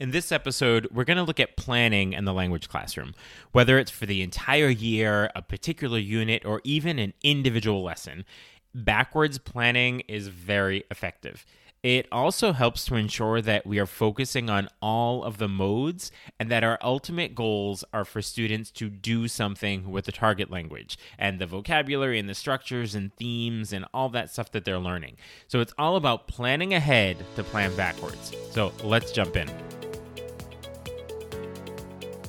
In this episode, we're going to look at planning in the language classroom, whether it's for the entire year, a particular unit, or even an individual lesson. Backwards planning is very effective. It also helps to ensure that we are focusing on all of the modes and that our ultimate goals are for students to do something with the target language and the vocabulary and the structures and themes and all that stuff that they're learning. So it's all about planning ahead to plan backwards. So let's jump in.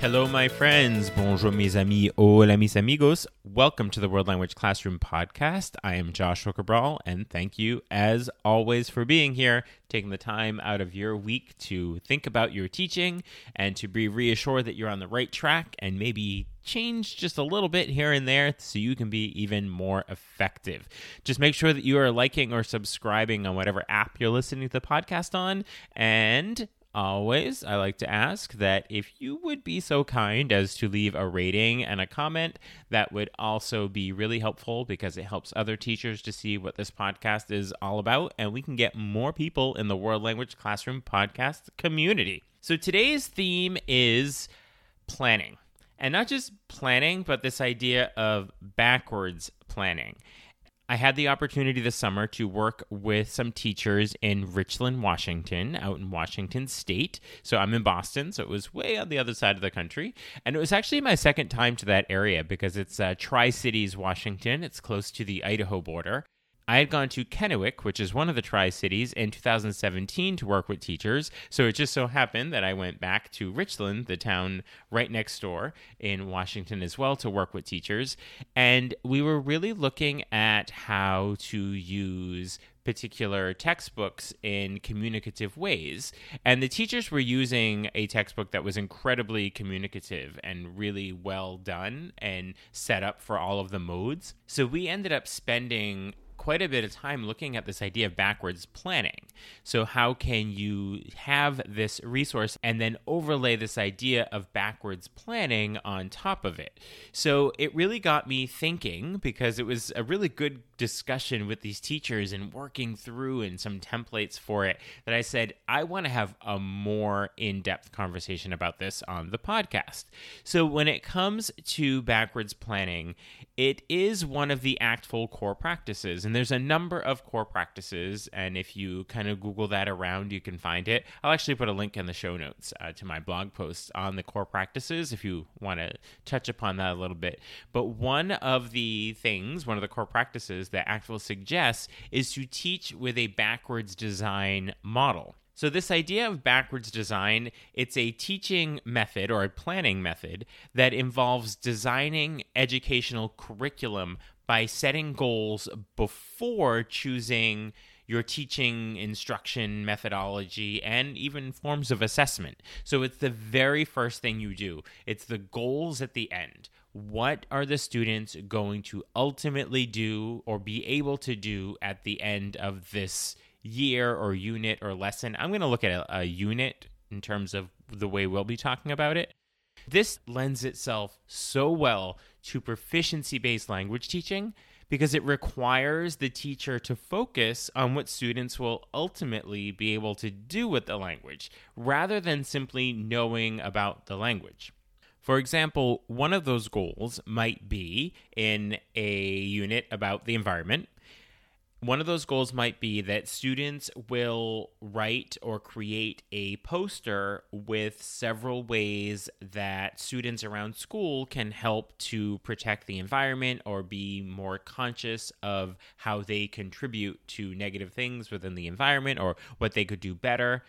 Hello, my friends. Bonjour, mes amis. Hola, mis amigos. Welcome to the World Language Classroom podcast. I am Joshua Cabral, and thank you, as always, for being here, taking the time out of your week to think about your teaching and to be reassured that you're on the right track and maybe change just a little bit here and there so you can be even more effective. Just make sure that you are liking or subscribing on whatever app you're listening to the podcast on, and always, I like to ask that if you would be so kind as to leave a rating and a comment, that would also be really helpful because it helps other teachers to see what this podcast is all about, and we can get more people in the World Language Classroom podcast community. So today's theme is planning. And not just planning, but this idea of backwards planning. I had the opportunity this summer to work with some teachers in Richland, Washington, out in Washington State. So I'm in Boston, so it was way on the other side of the country. And it was actually my second time to that area because it's uh, Tri Cities, Washington. It's close to the Idaho border. I had gone to Kennewick, which is one of the Tri Cities, in 2017 to work with teachers. So it just so happened that I went back to Richland, the town right next door in Washington as well, to work with teachers. And we were really looking at how to use particular textbooks in communicative ways. And the teachers were using a textbook that was incredibly communicative and really well done and set up for all of the modes. So we ended up spending quite a bit of time looking at this idea of backwards planning. So, how can you have this resource and then overlay this idea of backwards planning on top of it? So, it really got me thinking because it was a really good discussion with these teachers and working through and some templates for it that I said, I want to have a more in depth conversation about this on the podcast. So, when it comes to backwards planning, it is one of the ACTFL core practices. And there's a number of core practices. And if you kind of Google that around, you can find it. I'll actually put a link in the show notes uh, to my blog post on the core practices if you want to touch upon that a little bit. But one of the things, one of the core practices that ACTFL suggests is to teach with a backwards design model. So this idea of backwards design, it's a teaching method or a planning method that involves designing educational curriculum by setting goals before choosing your teaching instruction methodology and even forms of assessment. So it's the very first thing you do. It's the goals at the end. What are the students going to ultimately do or be able to do at the end of this year or unit or lesson? I'm going to look at a, a unit in terms of the way we'll be talking about it. This lends itself so well to proficiency based language teaching because it requires the teacher to focus on what students will ultimately be able to do with the language rather than simply knowing about the language. For example, one of those goals might be in a unit about the environment one of those goals might be that students will write or create a poster with several ways that students around school can help to protect the environment or be more conscious of how they contribute to negative things within the environment or what they could do better.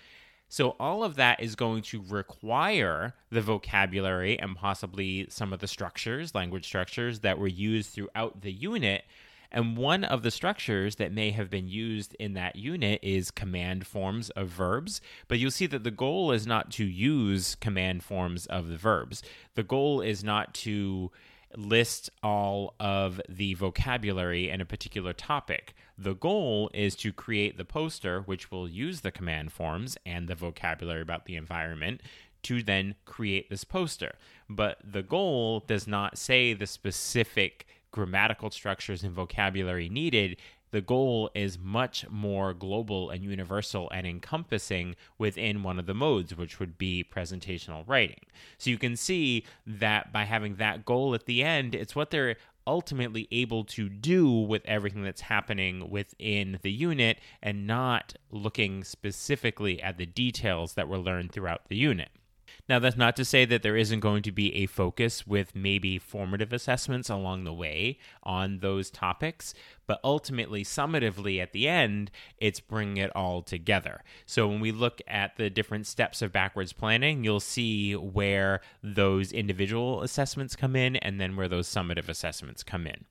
So, all of that is going to require the vocabulary and possibly some of the structures, language structures that were used throughout the unit And one of the structures that may have been used in that unit is command forms of verbs. But you'll see that the goal is not to use command forms of the verbs. The goal is not to list all of the vocabulary in a particular topic. The goal is to create the poster, which will use the command forms and the vocabulary about the environment to then create this poster. But the goal does not say the specific grammatical structures and vocabulary needed the goal is much more global and universal and encompassing within one of the modes, which would be presentational writing. So you can see that by having that goal at the end, it's what they're ultimately able to do with everything that's happening within the unit and not looking specifically at the details that were learned throughout the unit. Now, that's not to say that there isn't going to be a focus with maybe formative assessments along the way on those topics, but ultimately, summatively at the end, it's bringing it all together. So, when we look at the different steps of backwards planning, you'll see where those individual assessments come in and then where those summative assessments come in.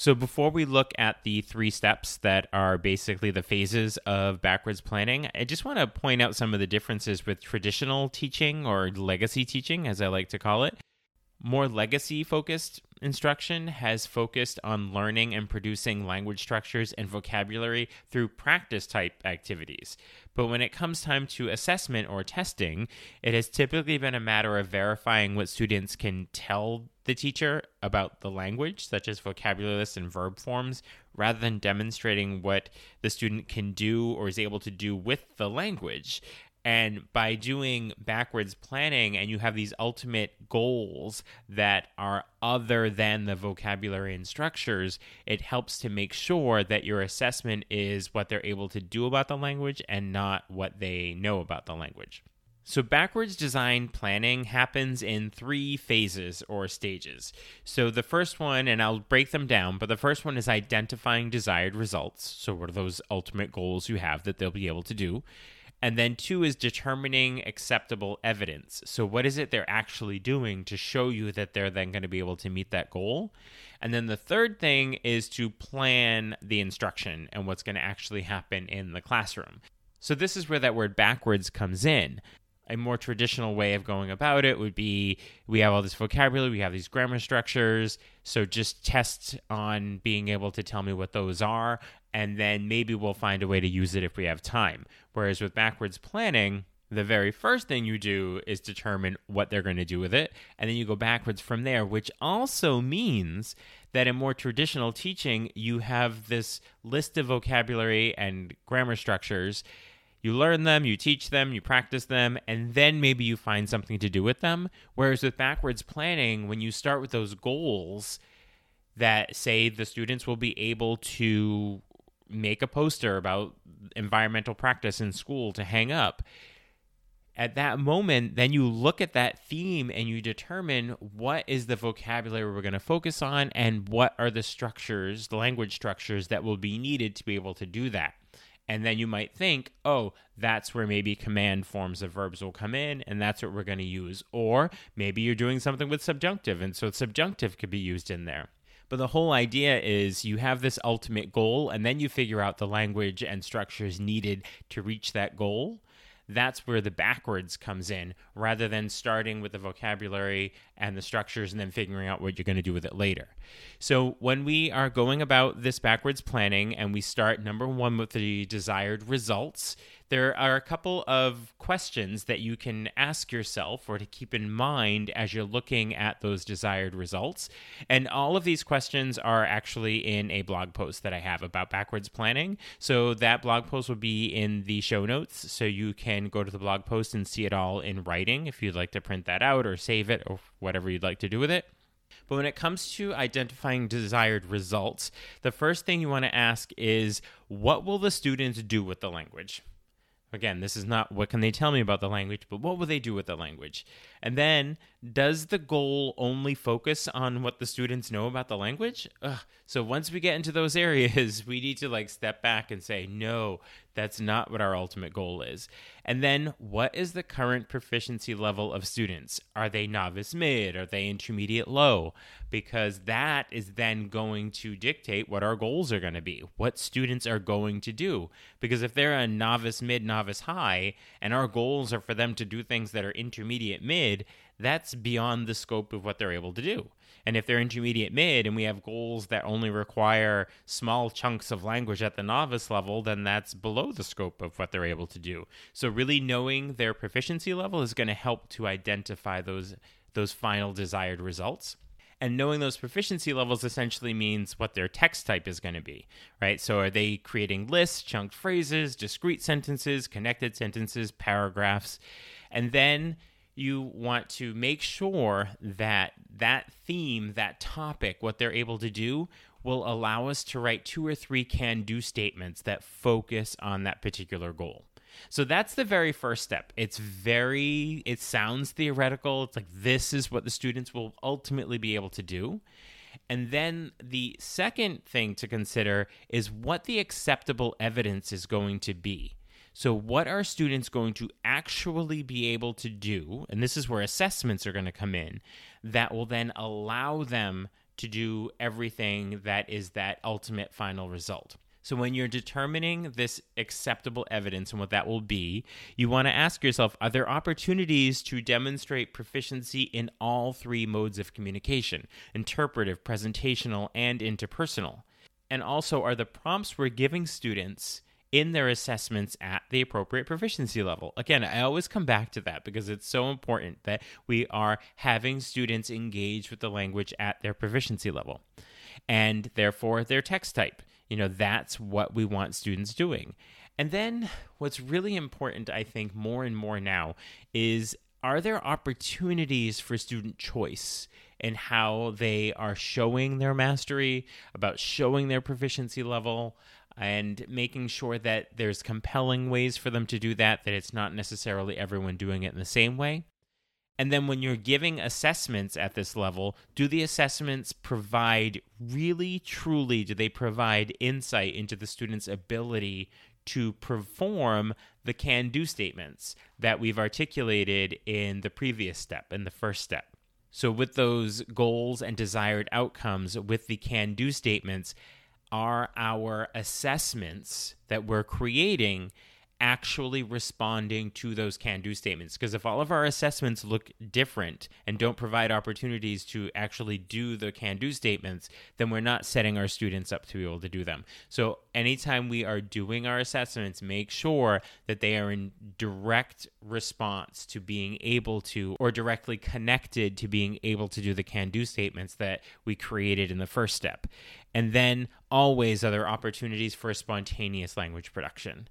So, before we look at the three steps that are basically the phases of backwards planning, I just want to point out some of the differences with traditional teaching or legacy teaching, as I like to call it. More legacy focused instruction has focused on learning and producing language structures and vocabulary through practice type activities. But when it comes time to assessment or testing, it has typically been a matter of verifying what students can tell the teacher about the language, such as vocabulary lists and verb forms, rather than demonstrating what the student can do or is able to do with the language. And by doing backwards planning and you have these ultimate goals that are other than the vocabulary and structures, it helps to make sure that your assessment is what they're able to do about the language and not what they know about the language. So, backwards design planning happens in three phases or stages. So, the first one, and I'll break them down, but the first one is identifying desired results. So, what are those ultimate goals you have that they'll be able to do? And then two is determining acceptable evidence. So, what is it they're actually doing to show you that they're then going to be able to meet that goal? And then the third thing is to plan the instruction and what's going to actually happen in the classroom. So, this is where that word backwards comes in. A more traditional way of going about it would be we have all this vocabulary, we have these grammar structures. So, just test on being able to tell me what those are and then maybe we'll find a way to use it if we have time. Whereas with backwards planning, the very first thing you do is determine what they're going to do with it, and then you go backwards from there, which also means that in more traditional teaching, you have this list of vocabulary and grammar structures. You learn them, you teach them, you practice them, and then maybe you find something to do with them. Whereas with backwards planning, when you start with those goals that say the students will be able to make a poster about environmental practice in school to hang up. At that moment, then you look at that theme and you determine what is the vocabulary we're going to focus on and what are the structures, the language structures that will be needed to be able to do that. And then you might think, oh, that's where maybe command forms of verbs will come in, and that's what we're going to use. Or maybe you're doing something with subjunctive, and so subjunctive could be used in there. But the whole idea is you have this ultimate goal, and then you figure out the language and structures needed to reach that goal that's where the backwards comes in rather than starting with the vocabulary and the structures and then figuring out what you're going to do with it later. So, when we are going about this backwards planning and we start number one with the desired results, there are a couple of questions that you can ask yourself or to keep in mind as you're looking at those desired results. And all of these questions are actually in a blog post that I have about backwards planning. So that blog post will be in the show notes. So you can go to the blog post and see it all in writing if you'd like to print that out or save it or whatever you'd like to do with it. But when it comes to identifying desired results, the first thing you want to ask is what will the students do with the language? Again, this is not what can they tell me about the language, but what will they do with the language? And then does the goal only focus on what the students know about the language? Ugh. So once we get into those areas, we need to like step back and say, no, that's not what our ultimate goal is. And then, what is the current proficiency level of students? Are they novice mid? Are they intermediate low? Because that is then going to dictate what our goals are going to be, what students are going to do. Because if they're a novice mid, novice high, and our goals are for them to do things that are intermediate mid, that's beyond the scope of what they're able to do. And if they're intermediate mid and we have goals that only require small chunks of language at the novice level, then that's below the scope of what they're able to do. So really knowing their proficiency level is going to help to identify those those final desired results. And knowing those proficiency levels essentially means what their text type is going to be, right? So are they creating lists, chunked phrases, discrete sentences, connected sentences, paragraphs? And then you want to make sure that that theme, that topic, what they're able to do will allow us to write two or three can do statements that focus on that particular goal. So that's the very first step. It's very, it sounds theoretical. It's like this is what the students will ultimately be able to do. And then the second thing to consider is what the acceptable evidence is going to be. So, what are students going to actually be able to do? And this is where assessments are going to come in that will then allow them to do everything that is that ultimate final result. So, when you're determining this acceptable evidence and what that will be, you want to ask yourself are there opportunities to demonstrate proficiency in all three modes of communication interpretive, presentational, and interpersonal? And also, are the prompts we're giving students in their assessments at the appropriate proficiency level. Again, I always come back to that because it's so important that we are having students engage with the language at their proficiency level and therefore their text type. You know, that's what we want students doing. And then what's really important, I think, more and more now is are there opportunities for student choice in how they are showing their mastery, about showing their proficiency level? And making sure that there's compelling ways for them to do that, that it's not necessarily everyone doing it in the same way. And then when you're giving assessments at this level, do the assessments provide really, truly, do they provide insight into the student's ability to perform the can do statements that we've articulated in the previous step, in the first step? So, with those goals and desired outcomes, with the can do statements, are our assessments that we're creating actually responding to those can do statements. Because if all of our assessments look different and don't provide opportunities to actually do the can do statements, then we're not setting our students up to be able to do them. So, anytime we are doing our assessments, make sure that they are in direct response to being able to, or directly connected to being able to do the can do statements that we created in the first step. And then always other opportunities for spontaneous language production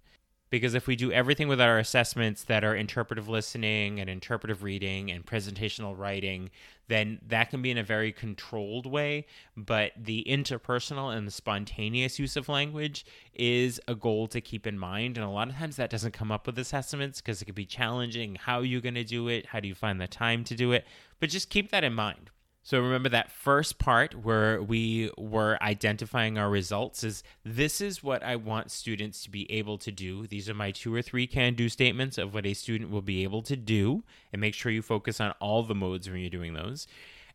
because if we do everything with our assessments that are interpretive listening and interpretive reading and presentational writing then that can be in a very controlled way. But the interpersonal and the spontaneous use of language is a goal to keep in mind. And a lot of times that doesn't come up with assessments because it can be challenging. How are you going to do it? How do you find the time to do it? But just keep that in mind so remember that first part where we were identifying our results is this is what I want students to be able to do. These are my two or three can do statements of what a student will be able to do and make sure you focus on all the modes when you're doing those.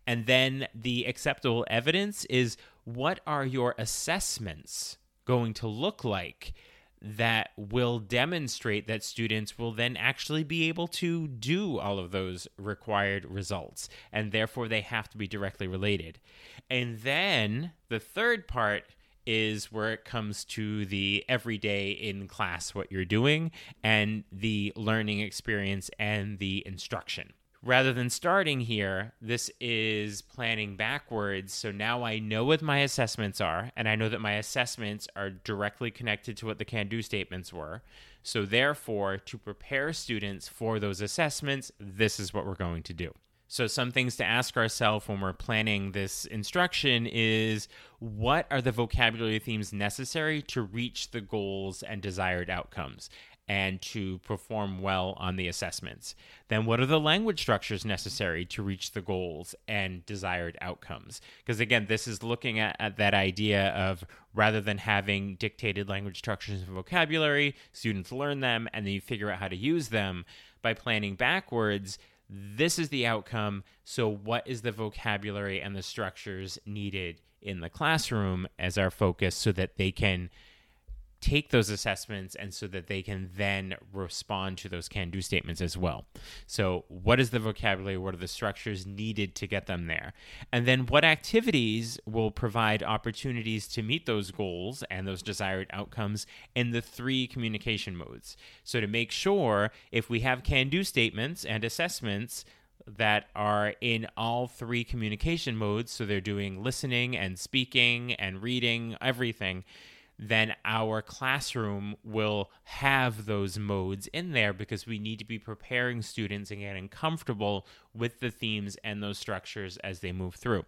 And then the acceptable evidence is what are your assessments going to look like? That will demonstrate that students will then actually be able to do all of those required results. And therefore, they have to be directly related. And then the third part is where it comes to the everyday in class, what you're doing, and the learning experience and the instruction rather than starting here, this is planning backwards. So now I know what my assessments are, and I know that my assessments are directly connected to what the can do statements were. So, therefore, to prepare students for those assessments, this is what we're going to do. So, some things to ask ourselves when we're planning this instruction is what are the vocabulary themes necessary to reach the goals and desired outcomes? And to perform well on the assessments. Then, what are the language structures necessary to reach the goals and desired outcomes? Because again, this is looking at, at, that idea of rather than having dictated language structures and vocabulary, students learn them and then you figure out how to use them by planning backwards. This is the outcome. So, what is the vocabulary and the structures needed in the classroom as our focus so that they can take those assessments and so that they can then respond to those can do statements as well. So, what is the vocabulary? What are the structures needed to get them there? And then, what activities will provide opportunities to meet those goals and those desired outcomes in the three communication modes? So, to make sure if we have can do statements and assessments, that are in all three communication modes. So they're doing listening and speaking and reading, everything then our classroom will have those modes in there because we need to be preparing students and getting comfortable with the themes and those structures as they move through.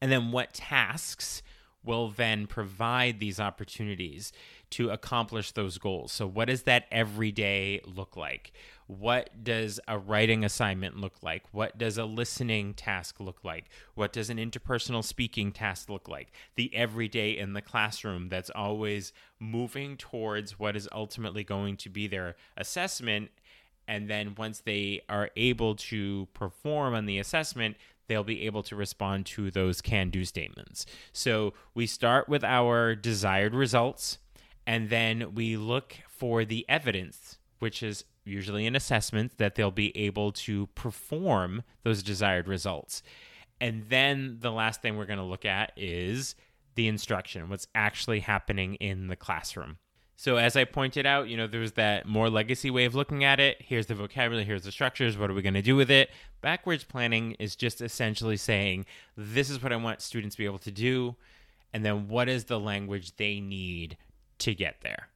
And then what tasks will then provide these opportunities to accomplish those goals. So, what does that every day look like? What does a writing assignment look like? What does a listening task look like? What does an interpersonal speaking task look like? The everyday in the classroom that's always moving towards what is ultimately going to be their assessment. And then once they are able to perform on the assessment, they'll be able to respond to those can do statements. So we start with our desired results, and then we look for the evidence, which is usually an assessment that they'll be able to perform those desired results. And then the last thing we're going to look at is the instruction, what's actually happening in the classroom. So as I pointed out, you know, there's that more legacy way of looking at it. Here's the vocabulary, here's the structures, what are we going to do with it? Backwards planning is just essentially saying this is what I want students to be able to do and then what is the language they need to get there.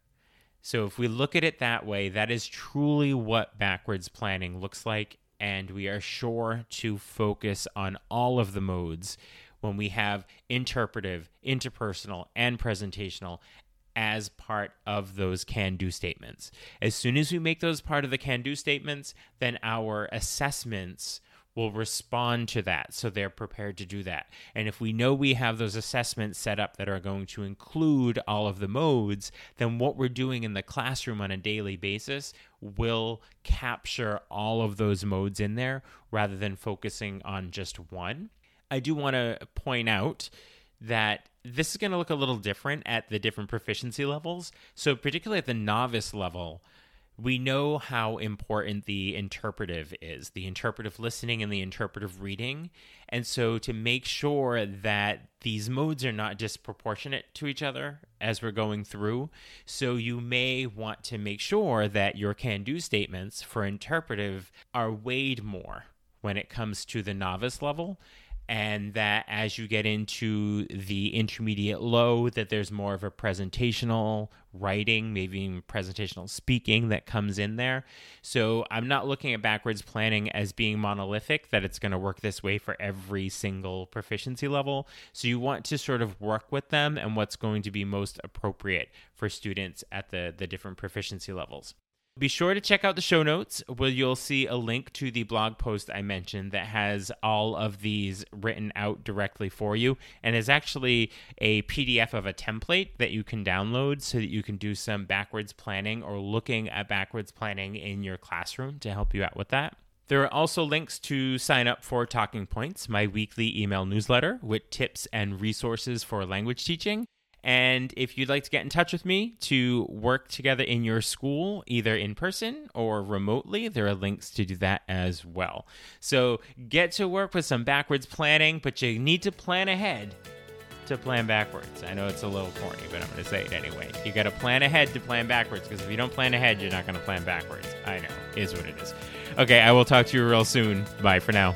So if we look at it that way, that is truly what backwards planning looks like and we are sure to focus on all of the modes when we have interpretive, interpersonal, and presentational as part of those can do statements. As soon as we make those part of the can do statements, then our assessments will respond to that so they're prepared to do that. And if we know we have those assessments set up that are going to include all of the modes, then what we're doing in the classroom on a daily basis will capture all of those modes in there rather than focusing on just one. I do want to point out that this is going to look a little different at the different proficiency levels. So, particularly at the novice level, we know how important the interpretive is the interpretive listening and the interpretive reading. And so, to make sure that these modes are not disproportionate to each other as we're going through, so you may want to make sure that your can do statements for interpretive are weighed more when it comes to the novice level and that as you get into the intermediate low that there's more of a presentational writing maybe even presentational speaking that comes in there. So i'm not looking at backwards planning as being monolithic that it's going to work this way for every single proficiency level. So you want to sort of work with them and what's going to be most appropriate for students at the the different proficiency levels be sure to check out the show notes where you'll see a link to the blog post I mentioned that has all of these written out directly for you and is actually a PDF of a template that you can download so that you can do some backwards planning or looking at backwards planning in your classroom to help you out with that. There are also links to sign up for Talking Points, my weekly email newsletter with tips and resources for language teaching. And if you'd like to get in touch with me to work together in your school, either in person or remotely, there are links to do that as well. So get to work with some backwards planning, but you need to plan ahead to plan backwards. I know it's a little corny, but I'm going to say it anyway. You got to plan ahead to plan backwards because if you don't plan ahead, you're not going to plan backwards. I know, is what it is. Okay, I will talk to you real soon. Bye for now.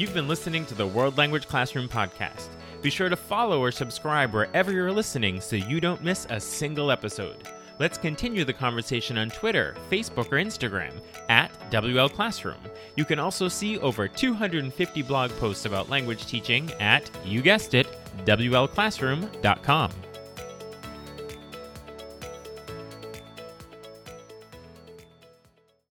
You've been listening to the World Language Classroom podcast. Be sure to follow or subscribe wherever you're listening so you don't miss a single episode. Let's continue the conversation on Twitter, Facebook, or Instagram at WL Classroom. You can also see over 250 blog posts about language teaching at, you guessed it, WLClassroom.com.